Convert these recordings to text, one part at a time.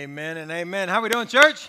Amen and amen. How are we doing, church?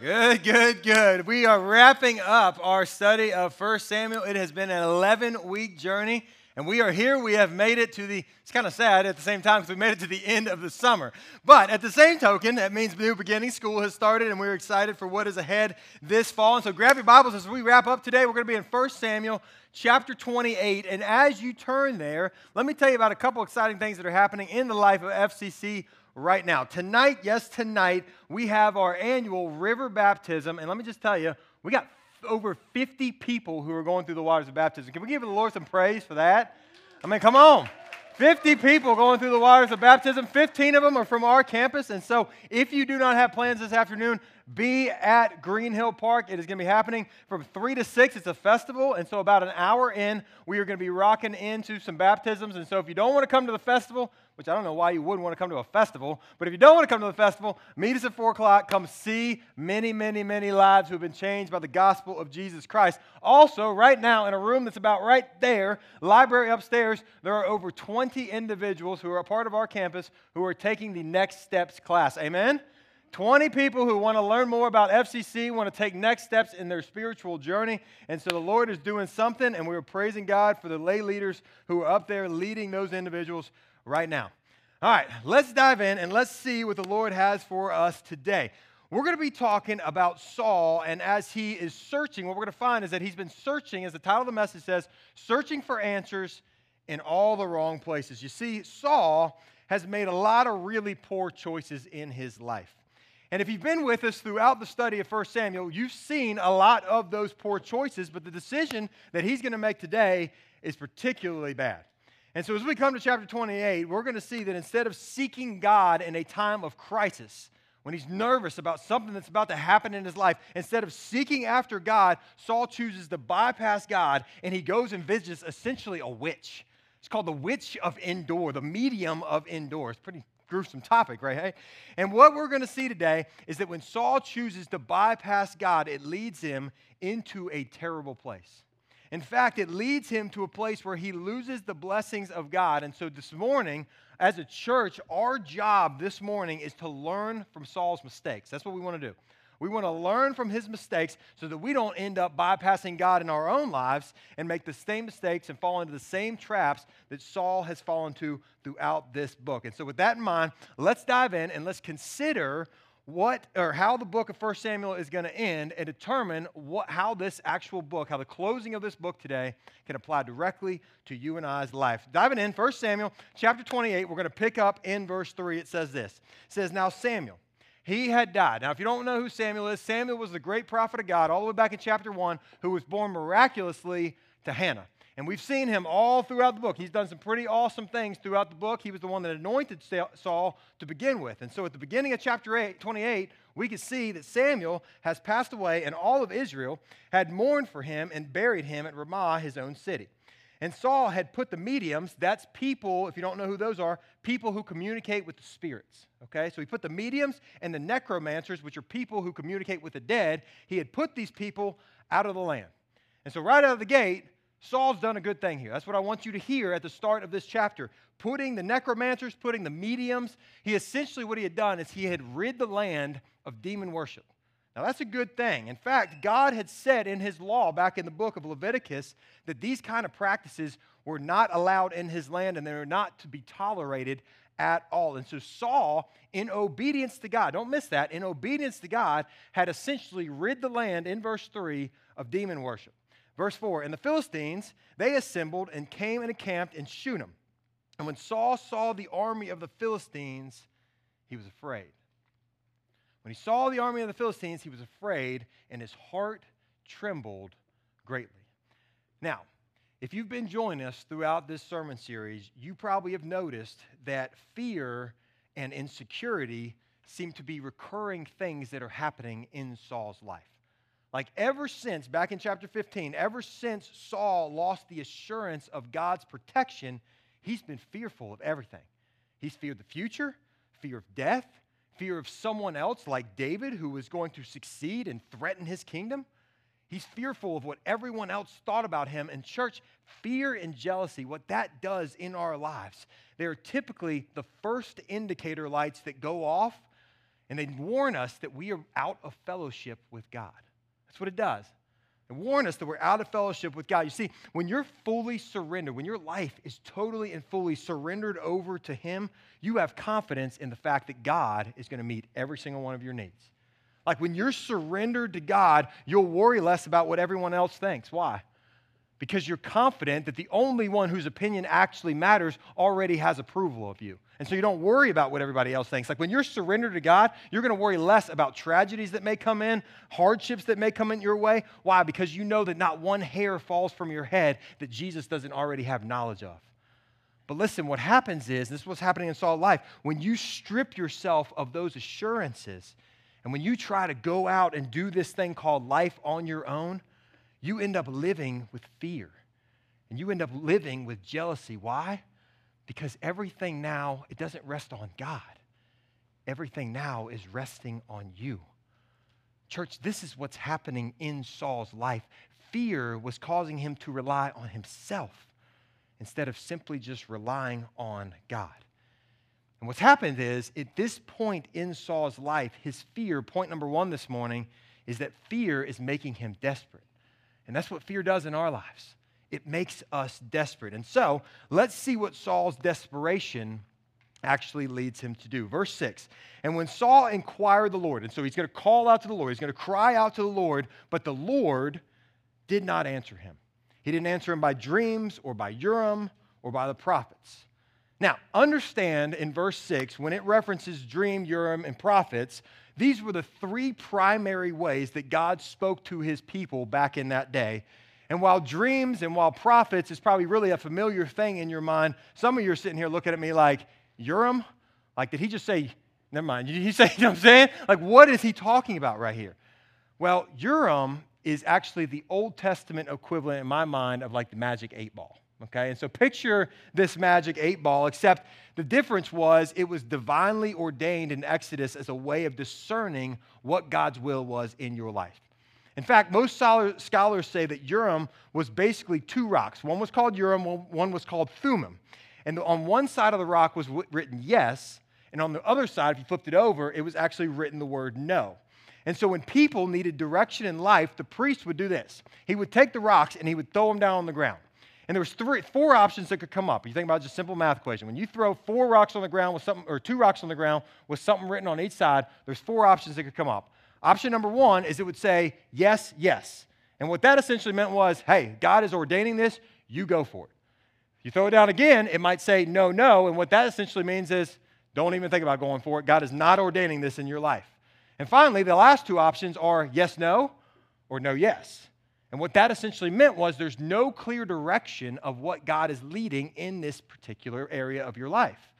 Good, good, good. We are wrapping up our study of 1 Samuel. It has been an 11 week journey, and we are here. We have made it to the, it's kind of sad at the same time because we made it to the end of the summer. But at the same token, that means new beginning. School has started, and we're excited for what is ahead this fall. And so grab your Bibles as we wrap up today. We're going to be in 1 Samuel chapter 28. And as you turn there, let me tell you about a couple exciting things that are happening in the life of FCC right now. Tonight, yes, tonight, we have our annual river baptism. And let me just tell you, we got over 50 people who are going through the waters of baptism. Can we give the Lord some praise for that? I mean, come on. 50 people going through the waters of baptism. 15 of them are from our campus. And so, if you do not have plans this afternoon, be at Green Hill Park. It is going to be happening from 3 to 6. It's a festival. And so, about an hour in, we are going to be rocking into some baptisms. And so, if you don't want to come to the festival, which I don't know why you wouldn't want to come to a festival, but if you don't want to come to the festival, meet us at 4 o'clock. Come see many, many, many lives who have been changed by the gospel of Jesus Christ. Also, right now, in a room that's about right there, library upstairs, there are over 20 individuals who are a part of our campus who are taking the Next Steps class. Amen? 20 people who want to learn more about FCC, want to take next steps in their spiritual journey. And so the Lord is doing something, and we are praising God for the lay leaders who are up there leading those individuals right now. All right, let's dive in and let's see what the Lord has for us today. We're going to be talking about Saul, and as he is searching, what we're going to find is that he's been searching, as the title of the message says, searching for answers in all the wrong places. You see, Saul has made a lot of really poor choices in his life. And if you've been with us throughout the study of 1 Samuel, you've seen a lot of those poor choices, but the decision that he's going to make today is particularly bad. And so, as we come to chapter 28, we're going to see that instead of seeking God in a time of crisis, when he's nervous about something that's about to happen in his life, instead of seeking after God, Saul chooses to bypass God and he goes and visits essentially a witch. It's called the witch of Endor, the medium of Endor. It's pretty gruesome topic, right? Hey? And what we're going to see today is that when Saul chooses to bypass God, it leads him into a terrible place. In fact, it leads him to a place where he loses the blessings of God. And so this morning, as a church, our job this morning is to learn from Saul's mistakes. That's what we want to do. We want to learn from his mistakes so that we don't end up bypassing God in our own lives and make the same mistakes and fall into the same traps that Saul has fallen to throughout this book. And so, with that in mind, let's dive in and let's consider what or how the book of 1 Samuel is going to end and determine what, how this actual book, how the closing of this book today can apply directly to you and I's life. Diving in, 1 Samuel chapter 28, we're going to pick up in verse 3. It says this. It says, Now Samuel, he had died. Now, if you don't know who Samuel is, Samuel was the great prophet of God all the way back in chapter 1 who was born miraculously to Hannah. And we've seen him all throughout the book. He's done some pretty awesome things throughout the book. He was the one that anointed Saul to begin with. And so at the beginning of chapter 8, 28, we can see that Samuel has passed away, and all of Israel had mourned for him and buried him at Ramah, his own city. And Saul had put the mediums, that's people, if you don't know who those are, people who communicate with the spirits. Okay, so he put the mediums and the necromancers, which are people who communicate with the dead, he had put these people out of the land. And so, right out of the gate, Saul's done a good thing here. That's what I want you to hear at the start of this chapter. Putting the necromancers, putting the mediums, he essentially, what he had done is he had rid the land of demon worship. Now, that's a good thing. In fact, God had said in his law back in the book of Leviticus that these kind of practices were not allowed in his land and they were not to be tolerated at all. And so Saul, in obedience to God, don't miss that, in obedience to God, had essentially rid the land in verse 3 of demon worship. Verse 4 And the Philistines, they assembled and came and encamped in Shunem. And when Saul saw the army of the Philistines, he was afraid. When he saw the army of the Philistines, he was afraid, and his heart trembled greatly. Now, if you've been joining us throughout this sermon series, you probably have noticed that fear and insecurity seem to be recurring things that are happening in Saul's life. Like ever since, back in chapter 15, ever since Saul lost the assurance of God's protection, he's been fearful of everything. He's feared the future, fear of death, fear of someone else like David who was going to succeed and threaten his kingdom. He's fearful of what everyone else thought about him. And, church, fear and jealousy, what that does in our lives, they're typically the first indicator lights that go off and they warn us that we are out of fellowship with God. That's what it does. And warn us that we're out of fellowship with God. You see, when you're fully surrendered, when your life is totally and fully surrendered over to Him, you have confidence in the fact that God is going to meet every single one of your needs. Like when you're surrendered to God, you'll worry less about what everyone else thinks. Why? Because you're confident that the only one whose opinion actually matters already has approval of you. And so you don't worry about what everybody else thinks. Like when you're surrendered to God, you're going to worry less about tragedies that may come in, hardships that may come in your way. Why? Because you know that not one hair falls from your head that Jesus doesn't already have knowledge of. But listen, what happens is, this is what's happening in Saul's life, when you strip yourself of those assurances, and when you try to go out and do this thing called life on your own, you end up living with fear. And you end up living with jealousy. Why? Because everything now, it doesn't rest on God. Everything now is resting on you. Church, this is what's happening in Saul's life. Fear was causing him to rely on himself instead of simply just relying on God. And what's happened is, at this point in Saul's life, his fear, point number one this morning, is that fear is making him desperate. And that's what fear does in our lives it makes us desperate. And so let's see what Saul's desperation actually leads him to do. Verse 6 And when Saul inquired the Lord, and so he's going to call out to the Lord, he's going to cry out to the Lord, but the Lord did not answer him. He didn't answer him by dreams or by Urim or by the prophets. Now, understand in verse 6, when it references dream, Urim, and prophets, these were the three primary ways that God spoke to his people back in that day. And while dreams and while prophets is probably really a familiar thing in your mind, some of you are sitting here looking at me like, Urim? Like, did he just say, never mind, did he say, you know what I'm saying? Like, what is he talking about right here? Well, Urim is actually the Old Testament equivalent in my mind of like the magic eight ball. Okay, and so picture this magic eight ball, except the difference was it was divinely ordained in Exodus as a way of discerning what God's will was in your life. In fact, most scholars say that Urim was basically two rocks. One was called Urim, one was called Thummim. And on one side of the rock was written yes, and on the other side, if you flipped it over, it was actually written the word no. And so when people needed direction in life, the priest would do this. He would take the rocks and he would throw them down on the ground. And there was three, four options that could come up. You think about just a simple math equation. When you throw four rocks on the ground with something, or two rocks on the ground with something written on each side, there's four options that could come up. Option number one is it would say yes, yes. And what that essentially meant was, hey, God is ordaining this, you go for it. You throw it down again, it might say no, no. And what that essentially means is, don't even think about going for it. God is not ordaining this in your life. And finally, the last two options are yes, no, or no, yes. And what that essentially meant was there's no clear direction of what God is leading in this particular area of your life.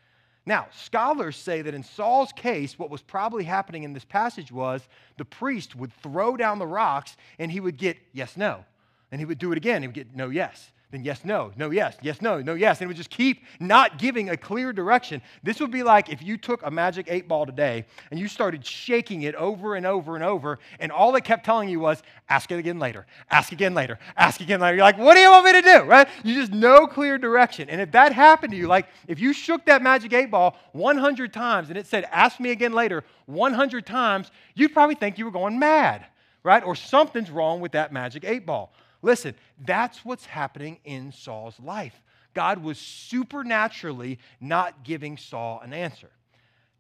Now, scholars say that in Saul's case, what was probably happening in this passage was the priest would throw down the rocks and he would get yes, no. And he would do it again. He would get no, yes then yes, no, no, yes, yes, no, no, yes. And it would just keep not giving a clear direction. This would be like if you took a magic eight ball today and you started shaking it over and over and over, and all it kept telling you was, ask it again later, ask again later, ask again later. You're like, what do you want me to do, right? You just no clear direction. And if that happened to you, like if you shook that magic eight ball 100 times and it said, ask me again later 100 times, you'd probably think you were going mad, right? Or something's wrong with that magic eight ball. Listen, that's what's happening in Saul's life. God was supernaturally not giving Saul an answer.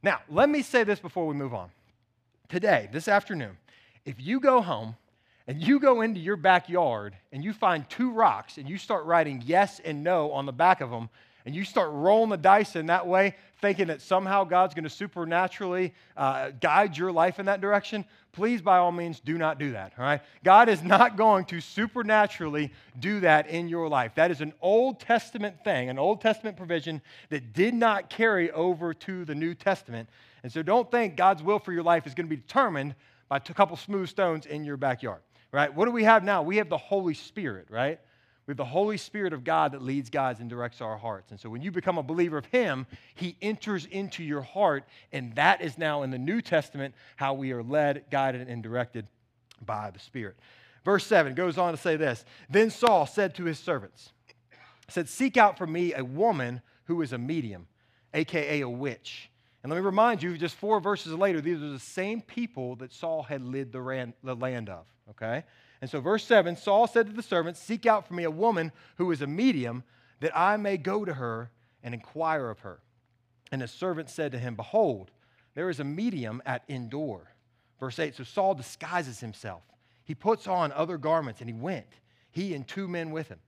Now, let me say this before we move on. Today, this afternoon, if you go home and you go into your backyard and you find two rocks and you start writing yes and no on the back of them, and you start rolling the dice in that way, thinking that somehow God's going to supernaturally uh, guide your life in that direction, please, by all means, do not do that, all right? God is not going to supernaturally do that in your life. That is an Old Testament thing, an Old Testament provision that did not carry over to the New Testament. And so don't think God's will for your life is going to be determined by a couple smooth stones in your backyard, right? What do we have now? We have the Holy Spirit, right? We have the Holy Spirit of God that leads, guides, and directs our hearts. And so when you become a believer of Him, He enters into your heart, and that is now in the New Testament how we are led, guided, and directed by the Spirit. Verse 7 goes on to say this Then Saul said to his servants, said, Seek out for me a woman who is a medium, aka a witch And let me remind you, just four verses later, these are the same people that Saul had led the, the land of, okay? And so, verse 7 Saul said to the servant, Seek out for me a woman who is a medium, that I may go to her and inquire of her. And the servant said to him, Behold, there is a medium at Endor. Verse 8 So Saul disguises himself. He puts on other garments and he went, he and two men with him.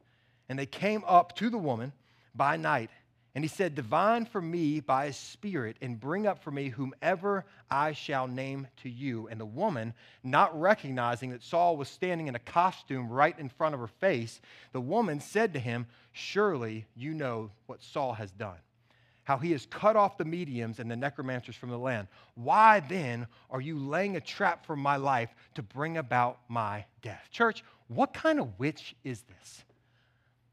And they came up to the woman by night. And he said, Divine for me by a spirit, and bring up for me whomever I shall name to you. And the woman, not recognizing that Saul was standing in a costume right in front of her face, the woman said to him, Surely you know what Saul has done how he has cut off the mediums and the necromancers from the land. Why then are you laying a trap for my life to bring about my death? Church, what kind of witch is this?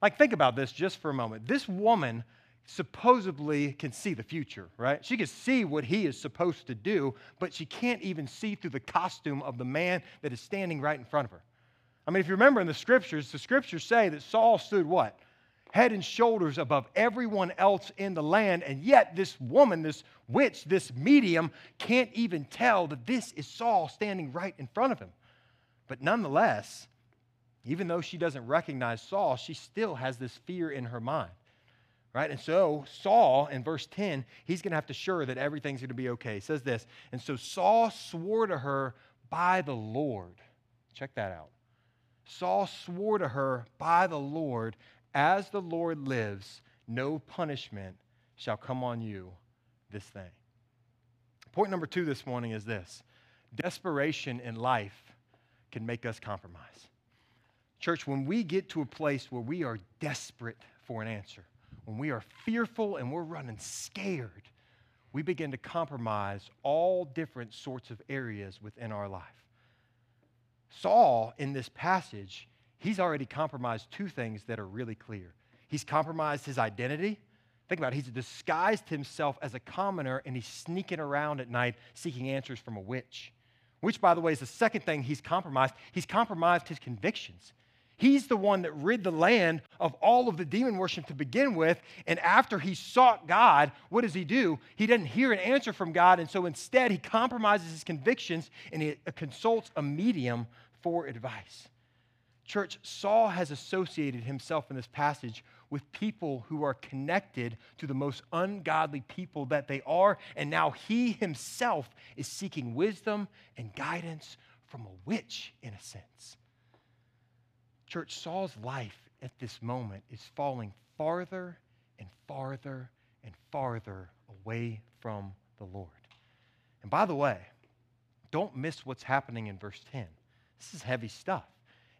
Like, think about this just for a moment. This woman supposedly can see the future, right? She can see what he is supposed to do, but she can't even see through the costume of the man that is standing right in front of her. I mean, if you remember in the scriptures, the scriptures say that Saul stood what? head and shoulders above everyone else in the land. And yet, this woman, this witch, this medium, can't even tell that this is Saul standing right in front of him. But nonetheless, even though she doesn't recognize Saul, she still has this fear in her mind. Right? And so Saul, in verse 10, he's going to have to assure that everything's going to be okay. He says this. And so Saul swore to her by the Lord. Check that out. Saul swore to her by the Lord as the Lord lives, no punishment shall come on you this thing. Point number two this morning is this desperation in life can make us compromise. Church, when we get to a place where we are desperate for an answer, when we are fearful and we're running scared, we begin to compromise all different sorts of areas within our life. Saul, in this passage, he's already compromised two things that are really clear. He's compromised his identity. Think about it. He's disguised himself as a commoner and he's sneaking around at night seeking answers from a witch. Which, by the way, is the second thing he's compromised. He's compromised his convictions. He's the one that rid the land of all of the demon worship to begin with. And after he sought God, what does he do? He doesn't hear an answer from God. And so instead, he compromises his convictions and he uh, consults a medium for advice. Church, Saul has associated himself in this passage with people who are connected to the most ungodly people that they are, and now he himself is seeking wisdom and guidance from a witch, in a sense. Church, Saul's life at this moment is falling farther and farther and farther away from the Lord. And by the way, don't miss what's happening in verse 10. This is heavy stuff.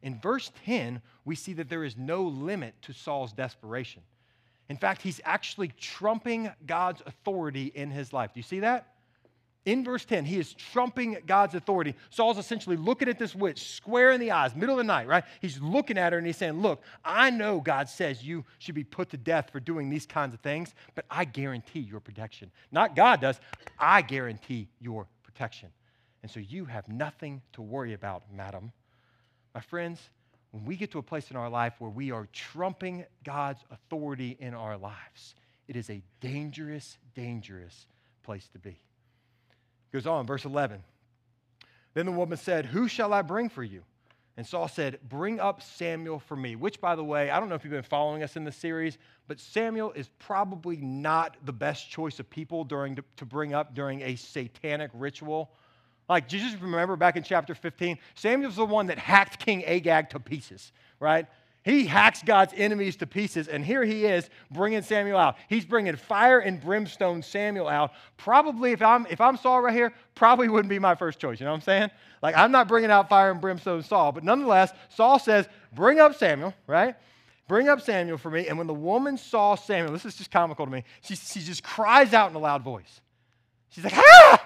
In verse 10, we see that there is no limit to Saul's desperation. In fact, he's actually trumping God's authority in his life. Do you see that? In verse 10, he is trumping God's authority. Saul's essentially looking at this witch square in the eyes, middle of the night, right? He's looking at her and he's saying, Look, I know God says you should be put to death for doing these kinds of things, but I guarantee your protection. Not God does, I guarantee your protection. And so you have nothing to worry about, madam. My friends, when we get to a place in our life where we are trumping God's authority in our lives, it is a dangerous, dangerous place to be. Goes on, verse 11. Then the woman said, Who shall I bring for you? And Saul said, Bring up Samuel for me. Which, by the way, I don't know if you've been following us in the series, but Samuel is probably not the best choice of people during, to bring up during a satanic ritual. Like, you just remember back in chapter 15? Samuel's the one that hacked King Agag to pieces, right? He hacks God's enemies to pieces, and here he is bringing Samuel out. He's bringing fire and brimstone Samuel out. Probably, if I'm if I'm Saul right here, probably wouldn't be my first choice. You know what I'm saying? Like I'm not bringing out fire and brimstone Saul, but nonetheless, Saul says, "Bring up Samuel," right? Bring up Samuel for me. And when the woman saw Samuel, this is just comical to me. She, she just cries out in a loud voice. She's like, "Ah!"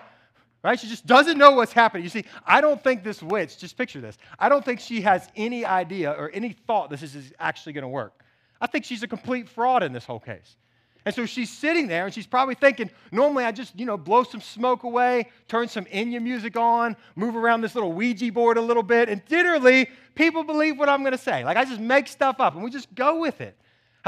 Right? She just doesn't know what's happening. You see, I don't think this witch, just picture this, I don't think she has any idea or any thought this is actually going to work. I think she's a complete fraud in this whole case. And so she's sitting there and she's probably thinking, normally I just, you know, blow some smoke away, turn some Enya music on, move around this little Ouija board a little bit, and literally people believe what I'm going to say. Like I just make stuff up and we just go with it.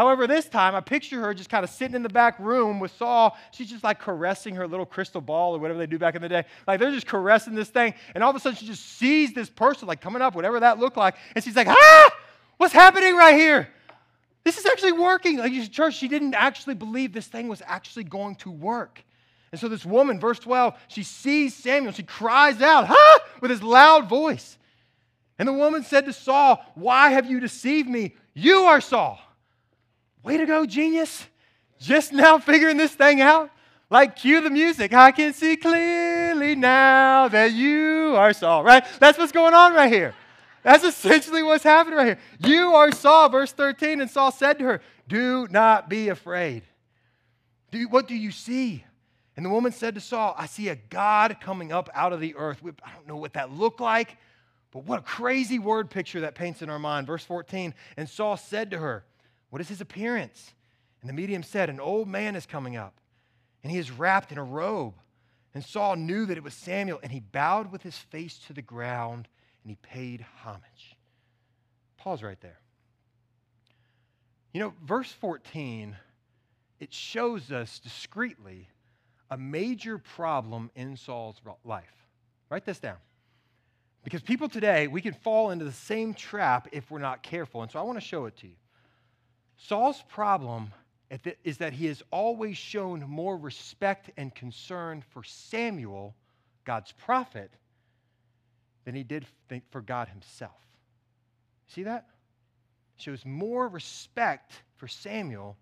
However, this time I picture her just kind of sitting in the back room with Saul. She's just like caressing her little crystal ball or whatever they do back in the day. Like they're just caressing this thing. And all of a sudden she just sees this person like coming up, whatever that looked like. And she's like, ah, what's happening right here? This is actually working. Like church, she didn't actually believe this thing was actually going to work. And so this woman, verse 12, she sees Samuel. She cries out, ah, with his loud voice. And the woman said to Saul, Why have you deceived me? You are Saul. Way to go, genius. Just now figuring this thing out. Like, cue the music. I can see clearly now that you are Saul, right? That's what's going on right here. That's essentially what's happening right here. You are Saul, verse 13. And Saul said to her, Do not be afraid. Do, what do you see? And the woman said to Saul, I see a God coming up out of the earth. I don't know what that looked like, but what a crazy word picture that paints in our mind. Verse 14, and Saul said to her, What is his appearance? And the medium said, An old man is coming up, and he is wrapped in a robe. And Saul knew that it was Samuel, and he bowed with his face to the ground, and he paid homage. Pause right there. You know, verse 14, it shows us discreetly a major problem in Saul's life. Write this down. Because people today, we can fall into the same trap if we're not careful. And so I want to show it to you. Saul's problem is that he has always shown more respect and concern for Samuel, God's prophet, than he did for God himself. See that? Shows more respect for Samuel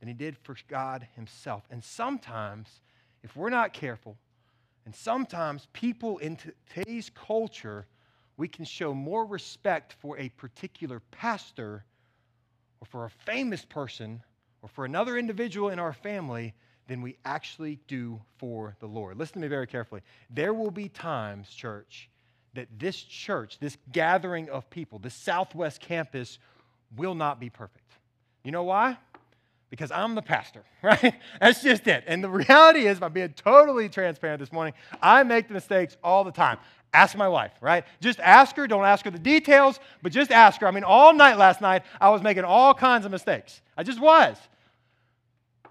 than he did for God himself. And sometimes, if we're not careful, and sometimes people in today's culture, we can show more respect for a particular pastor or for a famous person or for another individual in our family than we actually do for the Lord. Listen to me very carefully. There will be times, church, that this church, this gathering of people, this Southwest campus will not be perfect. You know why? Because I'm the pastor, right? That's just it. And the reality is, by being totally transparent this morning, I make the mistakes all the time. Ask my wife, right? Just ask her. Don't ask her the details, but just ask her. I mean, all night last night, I was making all kinds of mistakes. I just was.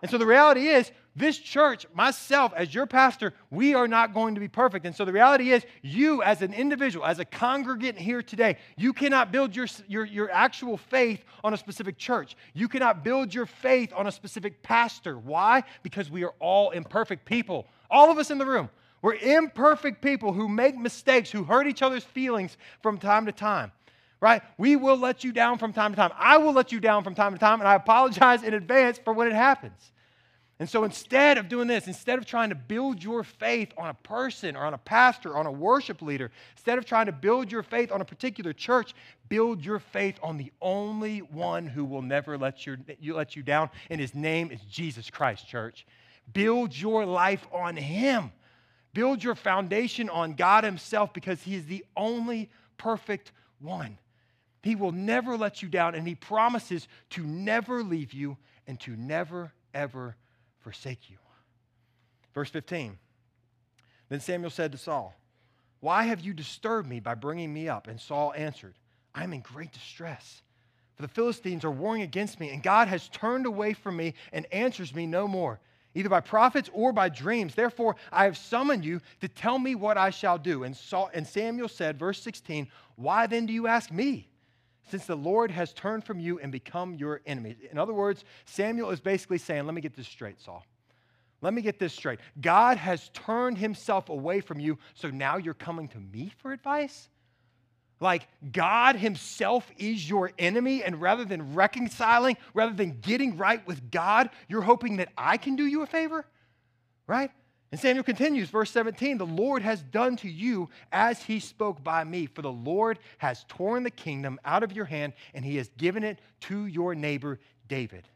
And so the reality is, this church, myself as your pastor, we are not going to be perfect. And so the reality is, you as an individual, as a congregant here today, you cannot build your, your, your actual faith on a specific church. You cannot build your faith on a specific pastor. Why? Because we are all imperfect people. All of us in the room. We're imperfect people who make mistakes, who hurt each other's feelings from time to time right? We will let you down from time to time. I will let you down from time to time, and I apologize in advance for when it happens. And so instead of doing this, instead of trying to build your faith on a person or on a pastor or on a worship leader, instead of trying to build your faith on a particular church, build your faith on the only one who will never let, you, let you down, and his name is Jesus Christ, church. Build your life on him. Build your foundation on God himself because he is the only perfect one. He will never let you down, and he promises to never leave you and to never, ever forsake you. Verse 15 Then Samuel said to Saul, Why have you disturbed me by bringing me up? And Saul answered, I am in great distress. For the Philistines are warring against me, and God has turned away from me and answers me no more, either by prophets or by dreams. Therefore, I have summoned you to tell me what I shall do. And, Saul, and Samuel said, verse 16, Why then do you ask me? Since the Lord has turned from you and become your enemy. In other words, Samuel is basically saying, Let me get this straight, Saul. Let me get this straight. God has turned himself away from you, so now you're coming to me for advice? Like God himself is your enemy, and rather than reconciling, rather than getting right with God, you're hoping that I can do you a favor? Right? And Samuel continues, verse 17 The Lord has done to you as he spoke by me, for the Lord has torn the kingdom out of your hand, and he has given it to your neighbor David.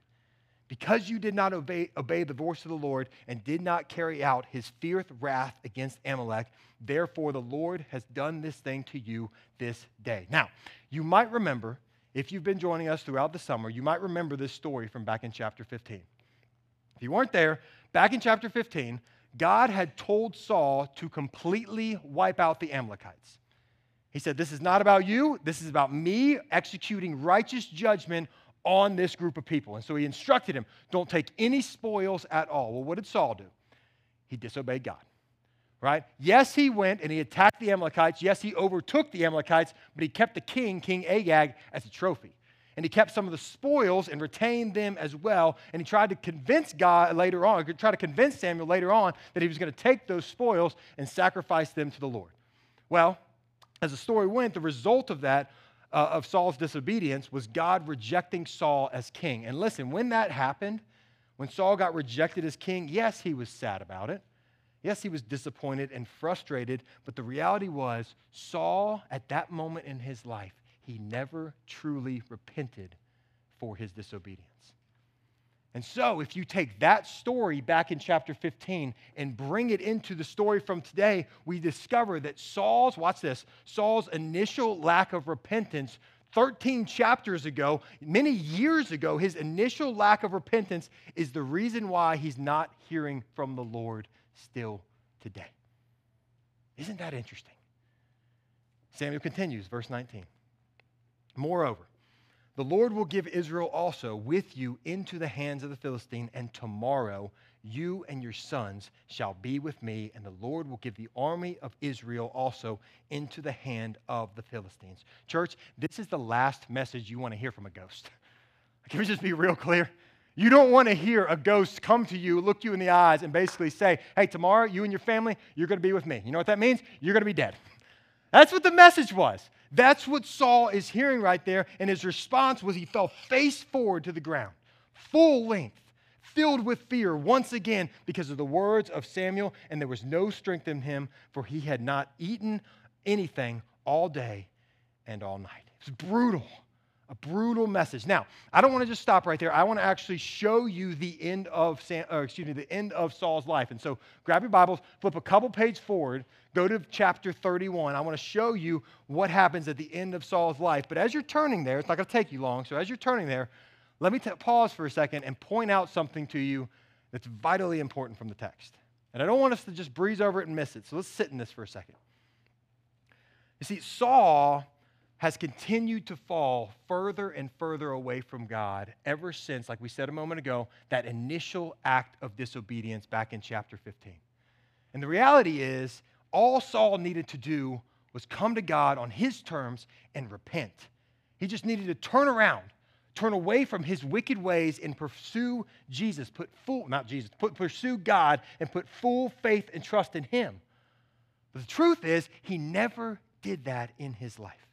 Because you did not obey, obey the voice of the Lord and did not carry out his fierce wrath against Amalek, therefore the Lord has done this thing to you this day. Now, you might remember, if you've been joining us throughout the summer, you might remember this story from back in chapter 15. If you weren't there, back in chapter 15, God had told Saul to completely wipe out the Amalekites. He said, This is not about you, this is about me executing righteous judgment on this group of people. And so he instructed him, don't take any spoils at all. Well, what did Saul do? He disobeyed God, right? Yes, he went and he attacked the Amalekites. Yes, he overtook the Amalekites, but he kept the king, King Agag, as a trophy. And he kept some of the spoils and retained them as well. And he tried to convince God later on, try to convince Samuel later on that he was going to take those spoils and sacrifice them to the Lord. Well, as the story went, the result of that uh, of Saul's disobedience was God rejecting Saul as king. And listen, when that happened, when Saul got rejected as king, yes, he was sad about it. Yes, he was disappointed and frustrated, but the reality was Saul, at that moment in his life, he never truly repented for his disobedience. And so, if you take that story back in chapter 15 and bring it into the story from today, we discover that Saul's, watch this, Saul's initial lack of repentance 13 chapters ago, many years ago, his initial lack of repentance is the reason why he's not hearing from the Lord still today. Isn't that interesting? Samuel continues, verse 19. Moreover, the Lord will give Israel also with you into the hands of the Philistine, and tomorrow you and your sons shall be with me, and the Lord will give the army of Israel also into the hand of the Philistines. Church, this is the last message you want to hear from a ghost. Can we just be real clear? You don't want to hear a ghost come to you, look you in the eyes, and basically say, Hey, tomorrow you and your family, you're going to be with me. You know what that means? You're going to be dead. That's what the message was. That's what Saul is hearing right there. And his response was he fell face forward to the ground, full length, filled with fear once again because of the words of Samuel. And there was no strength in him, for he had not eaten anything all day and all night. It's brutal. A brutal message. Now, I don't want to just stop right there. I want to actually show you the end of Sam, uh, excuse me, the end of Saul's life. And so, grab your Bibles, flip a couple pages forward, go to chapter 31. I want to show you what happens at the end of Saul's life. But as you're turning there, it's not going to take you long. So, as you're turning there, let me t- pause for a second and point out something to you that's vitally important from the text. And I don't want us to just breeze over it and miss it. So, let's sit in this for a second. You see, Saul has continued to fall further and further away from God ever since, like we said a moment ago, that initial act of disobedience back in chapter 15. And the reality is, all Saul needed to do was come to God on his terms and repent. He just needed to turn around, turn away from his wicked ways and pursue Jesus, put full, not Jesus, put, pursue God and put full faith and trust in him. But the truth is, he never did that in his life.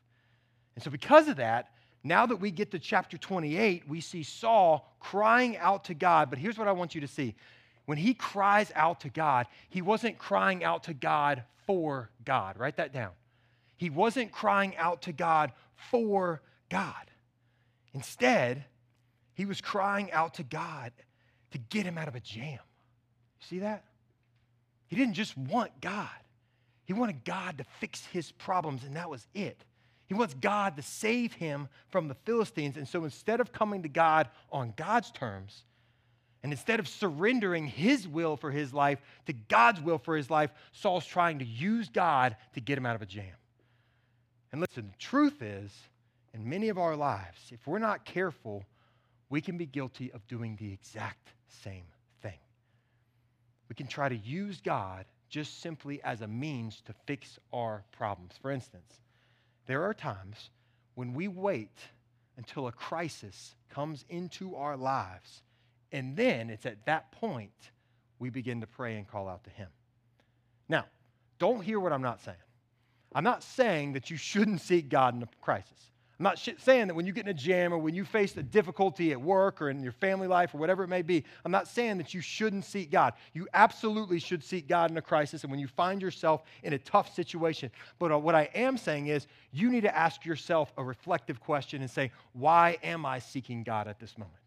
And so, because of that, now that we get to chapter 28, we see Saul crying out to God. But here's what I want you to see when he cries out to God, he wasn't crying out to God for God. Write that down. He wasn't crying out to God for God. Instead, he was crying out to God to get him out of a jam. See that? He didn't just want God, he wanted God to fix his problems, and that was it. He wants God to save him from the Philistines. And so instead of coming to God on God's terms, and instead of surrendering his will for his life to God's will for his life, Saul's trying to use God to get him out of a jam. And listen, the truth is, in many of our lives, if we're not careful, we can be guilty of doing the exact same thing. We can try to use God just simply as a means to fix our problems. For instance, there are times when we wait until a crisis comes into our lives, and then it's at that point we begin to pray and call out to Him. Now, don't hear what I'm not saying. I'm not saying that you shouldn't seek God in a crisis. I'm not saying that when you get in a jam or when you face a difficulty at work or in your family life or whatever it may be, I'm not saying that you shouldn't seek God. You absolutely should seek God in a crisis and when you find yourself in a tough situation. But uh, what I am saying is you need to ask yourself a reflective question and say, why am I seeking God at this moment?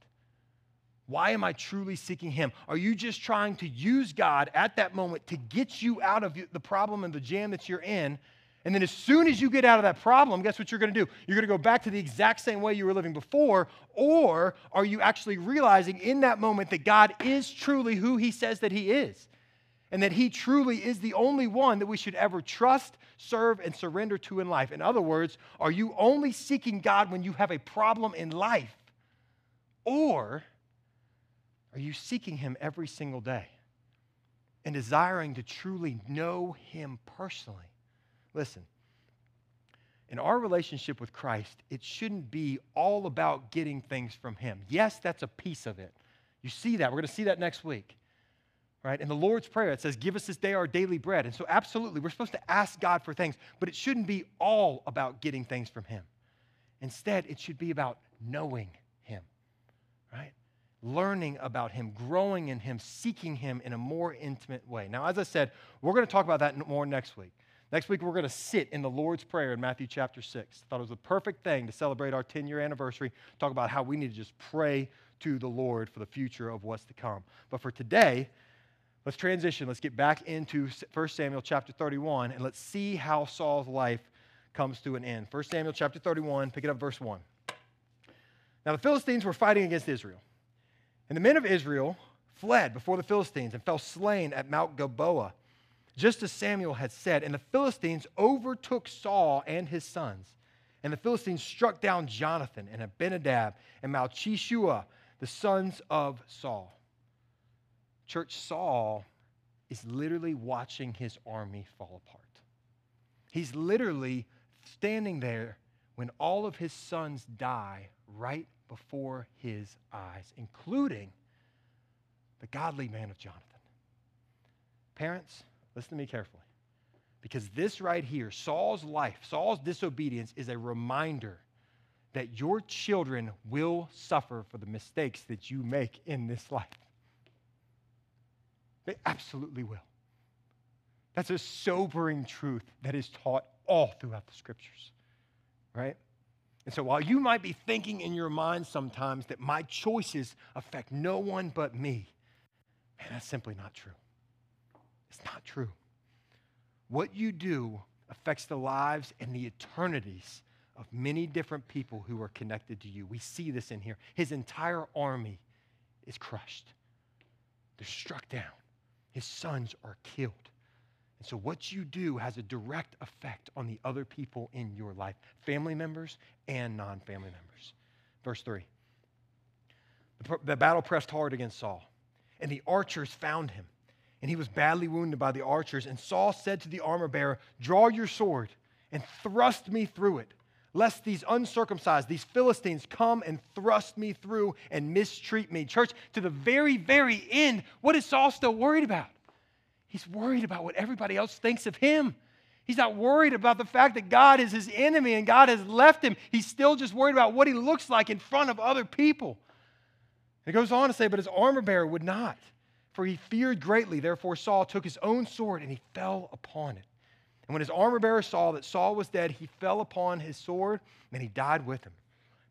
Why am I truly seeking Him? Are you just trying to use God at that moment to get you out of the problem and the jam that you're in? And then as soon as you get out of that problem, guess what you're going to do? You're going to go back to the exact same way you were living before. Or are you actually realizing in that moment that God is truly who He says that He is? And that He truly is the only one that we should ever trust, serve, and surrender to in life. In other words, are you only seeking God when you have a problem in life? Or are you seeking him every single day and desiring to truly know him personally? Listen, in our relationship with Christ, it shouldn't be all about getting things from him. Yes, that's a piece of it. You see that. We're going to see that next week. Right? In the Lord's Prayer, it says, Give us this day our daily bread. And so, absolutely, we're supposed to ask God for things, but it shouldn't be all about getting things from Him. Instead, it should be about knowing Him, right? Learning about Him, growing in Him, seeking Him in a more intimate way. Now, as I said, we're going to talk about that more next week. Next week, we're going to sit in the Lord's Prayer in Matthew chapter 6. I thought it was the perfect thing to celebrate our 10 year anniversary, talk about how we need to just pray to the Lord for the future of what's to come. But for today, let's transition. Let's get back into 1 Samuel chapter 31 and let's see how Saul's life comes to an end. 1 Samuel chapter 31, pick it up, verse 1. Now the Philistines were fighting against Israel. And the men of Israel fled before the Philistines and fell slain at Mount Gilboa, just as Samuel had said. And the Philistines overtook Saul and his sons. And the Philistines struck down Jonathan and Abinadab and Malchishua, the sons of Saul. Church, Saul is literally watching his army fall apart. He's literally standing there when all of his sons die right before his eyes, including the godly man of Jonathan. Parents, listen to me carefully. Because this right here, Saul's life, Saul's disobedience, is a reminder that your children will suffer for the mistakes that you make in this life. They absolutely will. That's a sobering truth that is taught all throughout the scriptures, right? And so while you might be thinking in your mind sometimes that my choices affect no one but me, man, that's simply not true. It's not true. What you do affects the lives and the eternities of many different people who are connected to you. We see this in here. His entire army is crushed, they're struck down, his sons are killed. And so, what you do has a direct effect on the other people in your life, family members and non family members. Verse 3 the, the battle pressed hard against Saul, and the archers found him, and he was badly wounded by the archers. And Saul said to the armor bearer, Draw your sword and thrust me through it, lest these uncircumcised, these Philistines, come and thrust me through and mistreat me. Church, to the very, very end, what is Saul still worried about? He's worried about what everybody else thinks of him. He's not worried about the fact that God is his enemy and God has left him. He's still just worried about what he looks like in front of other people. It goes on to say, but his armor bearer would not, for he feared greatly. Therefore, Saul took his own sword and he fell upon it. And when his armor bearer saw that Saul was dead, he fell upon his sword and he died with him.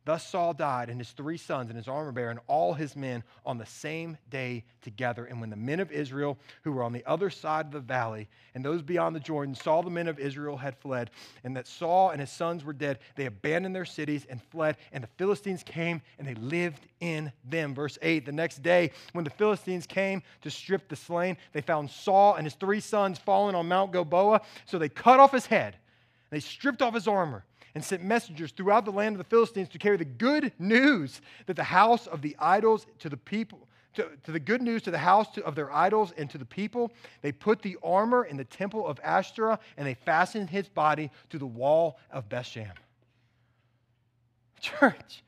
Thus Saul died, and his three sons, and his armor bearer, and all his men on the same day together. And when the men of Israel, who were on the other side of the valley, and those beyond the Jordan, saw the men of Israel had fled, and that Saul and his sons were dead, they abandoned their cities and fled. And the Philistines came, and they lived in them. Verse 8 The next day, when the Philistines came to strip the slain, they found Saul and his three sons fallen on Mount Gilboa. So they cut off his head, and they stripped off his armor and sent messengers throughout the land of the Philistines to carry the good news that the house of the idols to the people. To, to the good news to the house to, of their idols and to the people. They put the armor in the temple of Ashtoreth and they fastened his body to the wall of Bethshan. Church,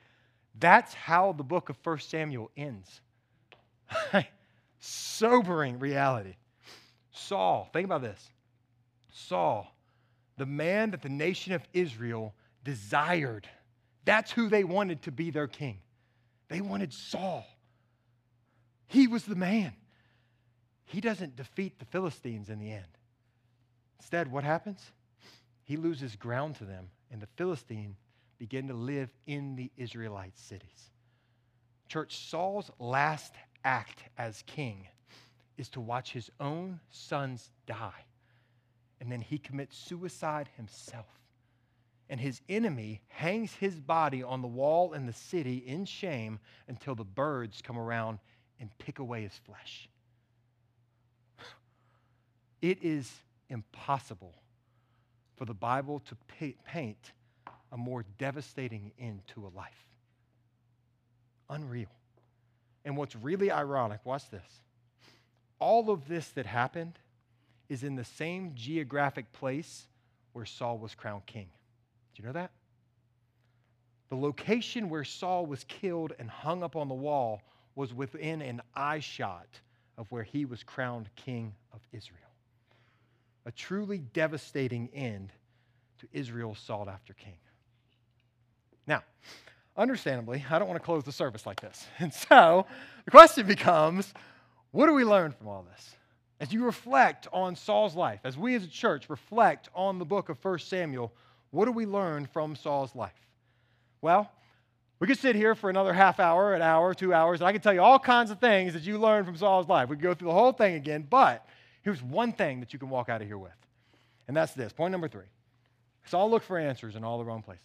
that's how the book of 1 Samuel ends. Sobering reality. Saul, think about this. Saul, the man that the nation of Israel desired. That's who they wanted to be their king. They wanted Saul. He was the man. He doesn't defeat the Philistines in the end. Instead, what happens? He loses ground to them, and the Philistines begin to live in the Israelite cities. Church, Saul's last act as king is to watch his own sons die, and then he commits suicide himself and his enemy hangs his body on the wall in the city in shame until the birds come around and pick away his flesh. It is impossible for the Bible to paint a more devastating end to a life. Unreal. And what's really ironic, watch this. All of this that happened is in the same geographic place where Saul was crowned king. Do you know that? The location where Saul was killed and hung up on the wall was within an eye shot of where he was crowned king of Israel. A truly devastating end to Israel's sought after king. Now, understandably, I don't want to close the service like this. And so the question becomes what do we learn from all this? As you reflect on Saul's life, as we as a church reflect on the book of 1 Samuel, what do we learn from Saul's life? Well, we could sit here for another half hour, an hour, two hours, and I could tell you all kinds of things that you learned from Saul's life. We could go through the whole thing again, but here's one thing that you can walk out of here with, and that's this. Point number three Saul looked for answers in all the wrong places.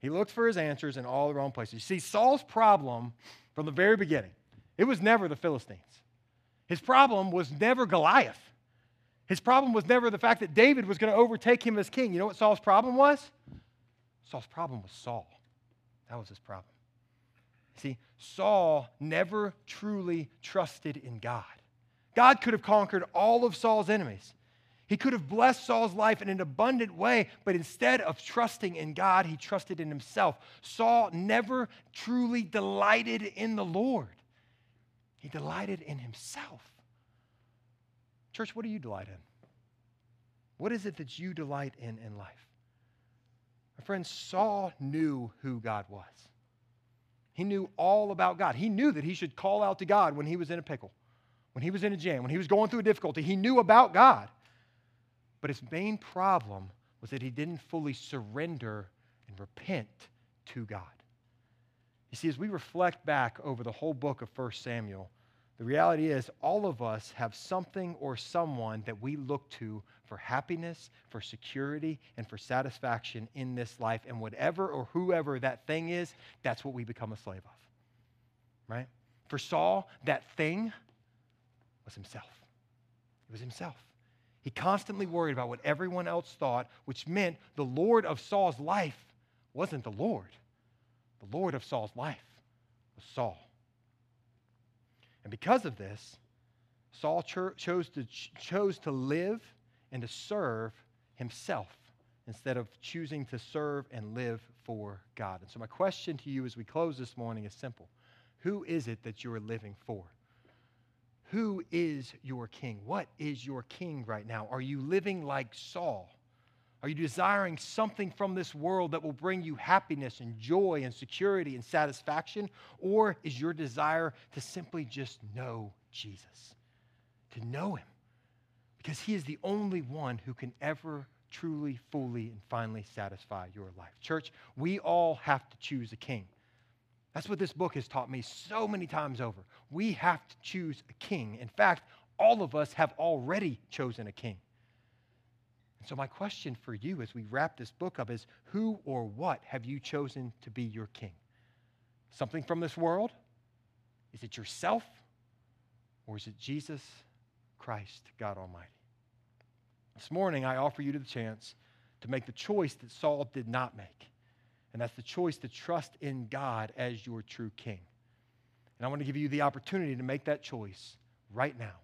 He looked for his answers in all the wrong places. You see, Saul's problem from the very beginning, it was never the Philistines. His problem was never Goliath. His problem was never the fact that David was going to overtake him as king. You know what Saul's problem was? Saul's problem was Saul. That was his problem. See, Saul never truly trusted in God. God could have conquered all of Saul's enemies. He could have blessed Saul's life in an abundant way, but instead of trusting in God, he trusted in himself. Saul never truly delighted in the Lord, he delighted in himself. Church, what do you delight in? What is it that you delight in in life? My friend, Saul knew who God was. He knew all about God. He knew that he should call out to God when he was in a pickle, when he was in a jam, when he was going through a difficulty. He knew about God. But his main problem was that he didn't fully surrender and repent to God. You see, as we reflect back over the whole book of 1 Samuel, the reality is all of us have something or someone that we look to for happiness, for security, and for satisfaction in this life. And whatever or whoever that thing is, that's what we become a slave of. Right? For Saul, that thing was himself. It was himself. He constantly worried about what everyone else thought, which meant the Lord of Saul's life wasn't the Lord. The Lord of Saul's life was Saul. And because of this, Saul chose to, chose to live and to serve himself instead of choosing to serve and live for God. And so, my question to you as we close this morning is simple Who is it that you are living for? Who is your king? What is your king right now? Are you living like Saul? Are you desiring something from this world that will bring you happiness and joy and security and satisfaction? Or is your desire to simply just know Jesus? To know him? Because he is the only one who can ever truly, fully, and finally satisfy your life. Church, we all have to choose a king. That's what this book has taught me so many times over. We have to choose a king. In fact, all of us have already chosen a king. And so, my question for you as we wrap this book up is who or what have you chosen to be your king? Something from this world? Is it yourself? Or is it Jesus Christ, God Almighty? This morning, I offer you the chance to make the choice that Saul did not make. And that's the choice to trust in God as your true king. And I want to give you the opportunity to make that choice right now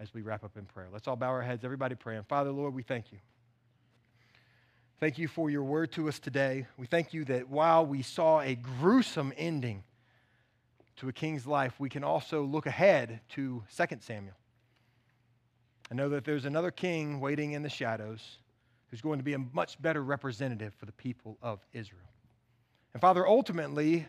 as we wrap up in prayer. Let's all bow our heads, everybody praying. Father, Lord, we thank you. Thank you for your word to us today. We thank you that while we saw a gruesome ending to a king's life, we can also look ahead to 2 Samuel. I know that there's another king waiting in the shadows who's going to be a much better representative for the people of Israel. And Father, ultimately,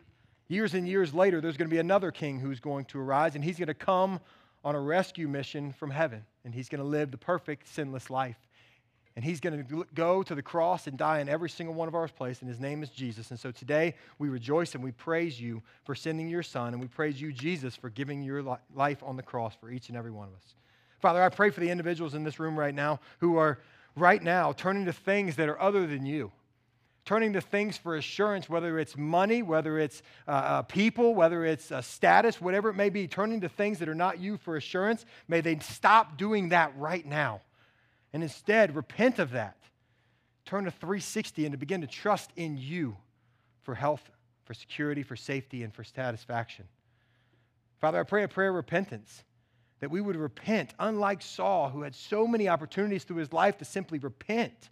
years and years later, there's going to be another king who's going to arise, and he's going to come on a rescue mission from heaven, and he's going to live the perfect, sinless life. And he's going to go to the cross and die in every single one of our place, and his name is Jesus. And so today we rejoice and we praise you for sending your son, and we praise you, Jesus, for giving your life on the cross for each and every one of us. Father, I pray for the individuals in this room right now who are right now turning to things that are other than you turning to things for assurance, whether it's money, whether it's uh, uh, people, whether it's uh, status, whatever it may be, turning to things that are not you for assurance, may they stop doing that right now. And instead, repent of that. Turn to 360 and to begin to trust in you for health, for security, for safety, and for satisfaction. Father, I pray a prayer of repentance that we would repent, unlike Saul, who had so many opportunities through his life to simply repent.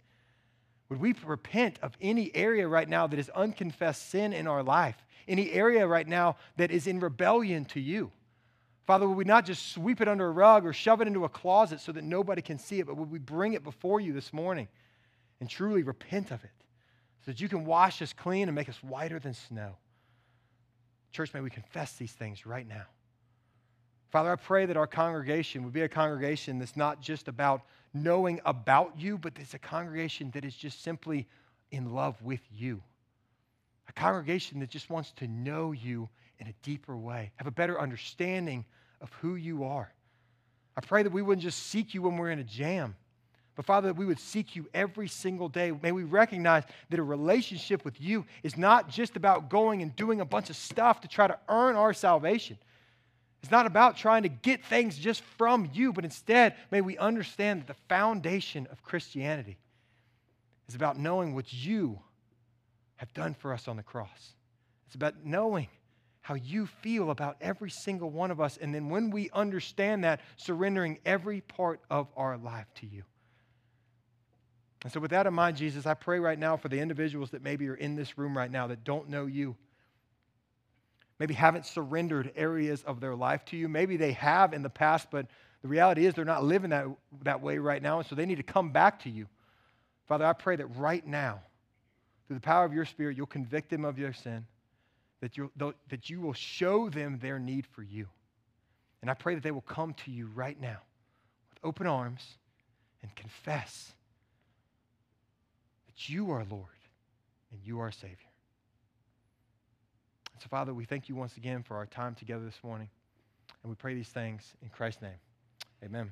Would we repent of any area right now that is unconfessed sin in our life? Any area right now that is in rebellion to you? Father, would we not just sweep it under a rug or shove it into a closet so that nobody can see it, but would we bring it before you this morning and truly repent of it so that you can wash us clean and make us whiter than snow? Church, may we confess these things right now. Father, I pray that our congregation would be a congregation that's not just about knowing about you, but it's a congregation that is just simply in love with you. A congregation that just wants to know you in a deeper way, have a better understanding of who you are. I pray that we wouldn't just seek you when we're in a jam, but Father, that we would seek you every single day. May we recognize that a relationship with you is not just about going and doing a bunch of stuff to try to earn our salvation. It's not about trying to get things just from you, but instead, may we understand that the foundation of Christianity is about knowing what you have done for us on the cross. It's about knowing how you feel about every single one of us. And then when we understand that, surrendering every part of our life to you. And so, with that in mind, Jesus, I pray right now for the individuals that maybe are in this room right now that don't know you maybe haven't surrendered areas of their life to you. Maybe they have in the past, but the reality is they're not living that, that way right now, and so they need to come back to you. Father, I pray that right now, through the power of your Spirit, you'll convict them of their sin, that, you that you will show them their need for you. And I pray that they will come to you right now with open arms and confess that you are Lord and you are Savior. So, Father, we thank you once again for our time together this morning. And we pray these things in Christ's name. Amen.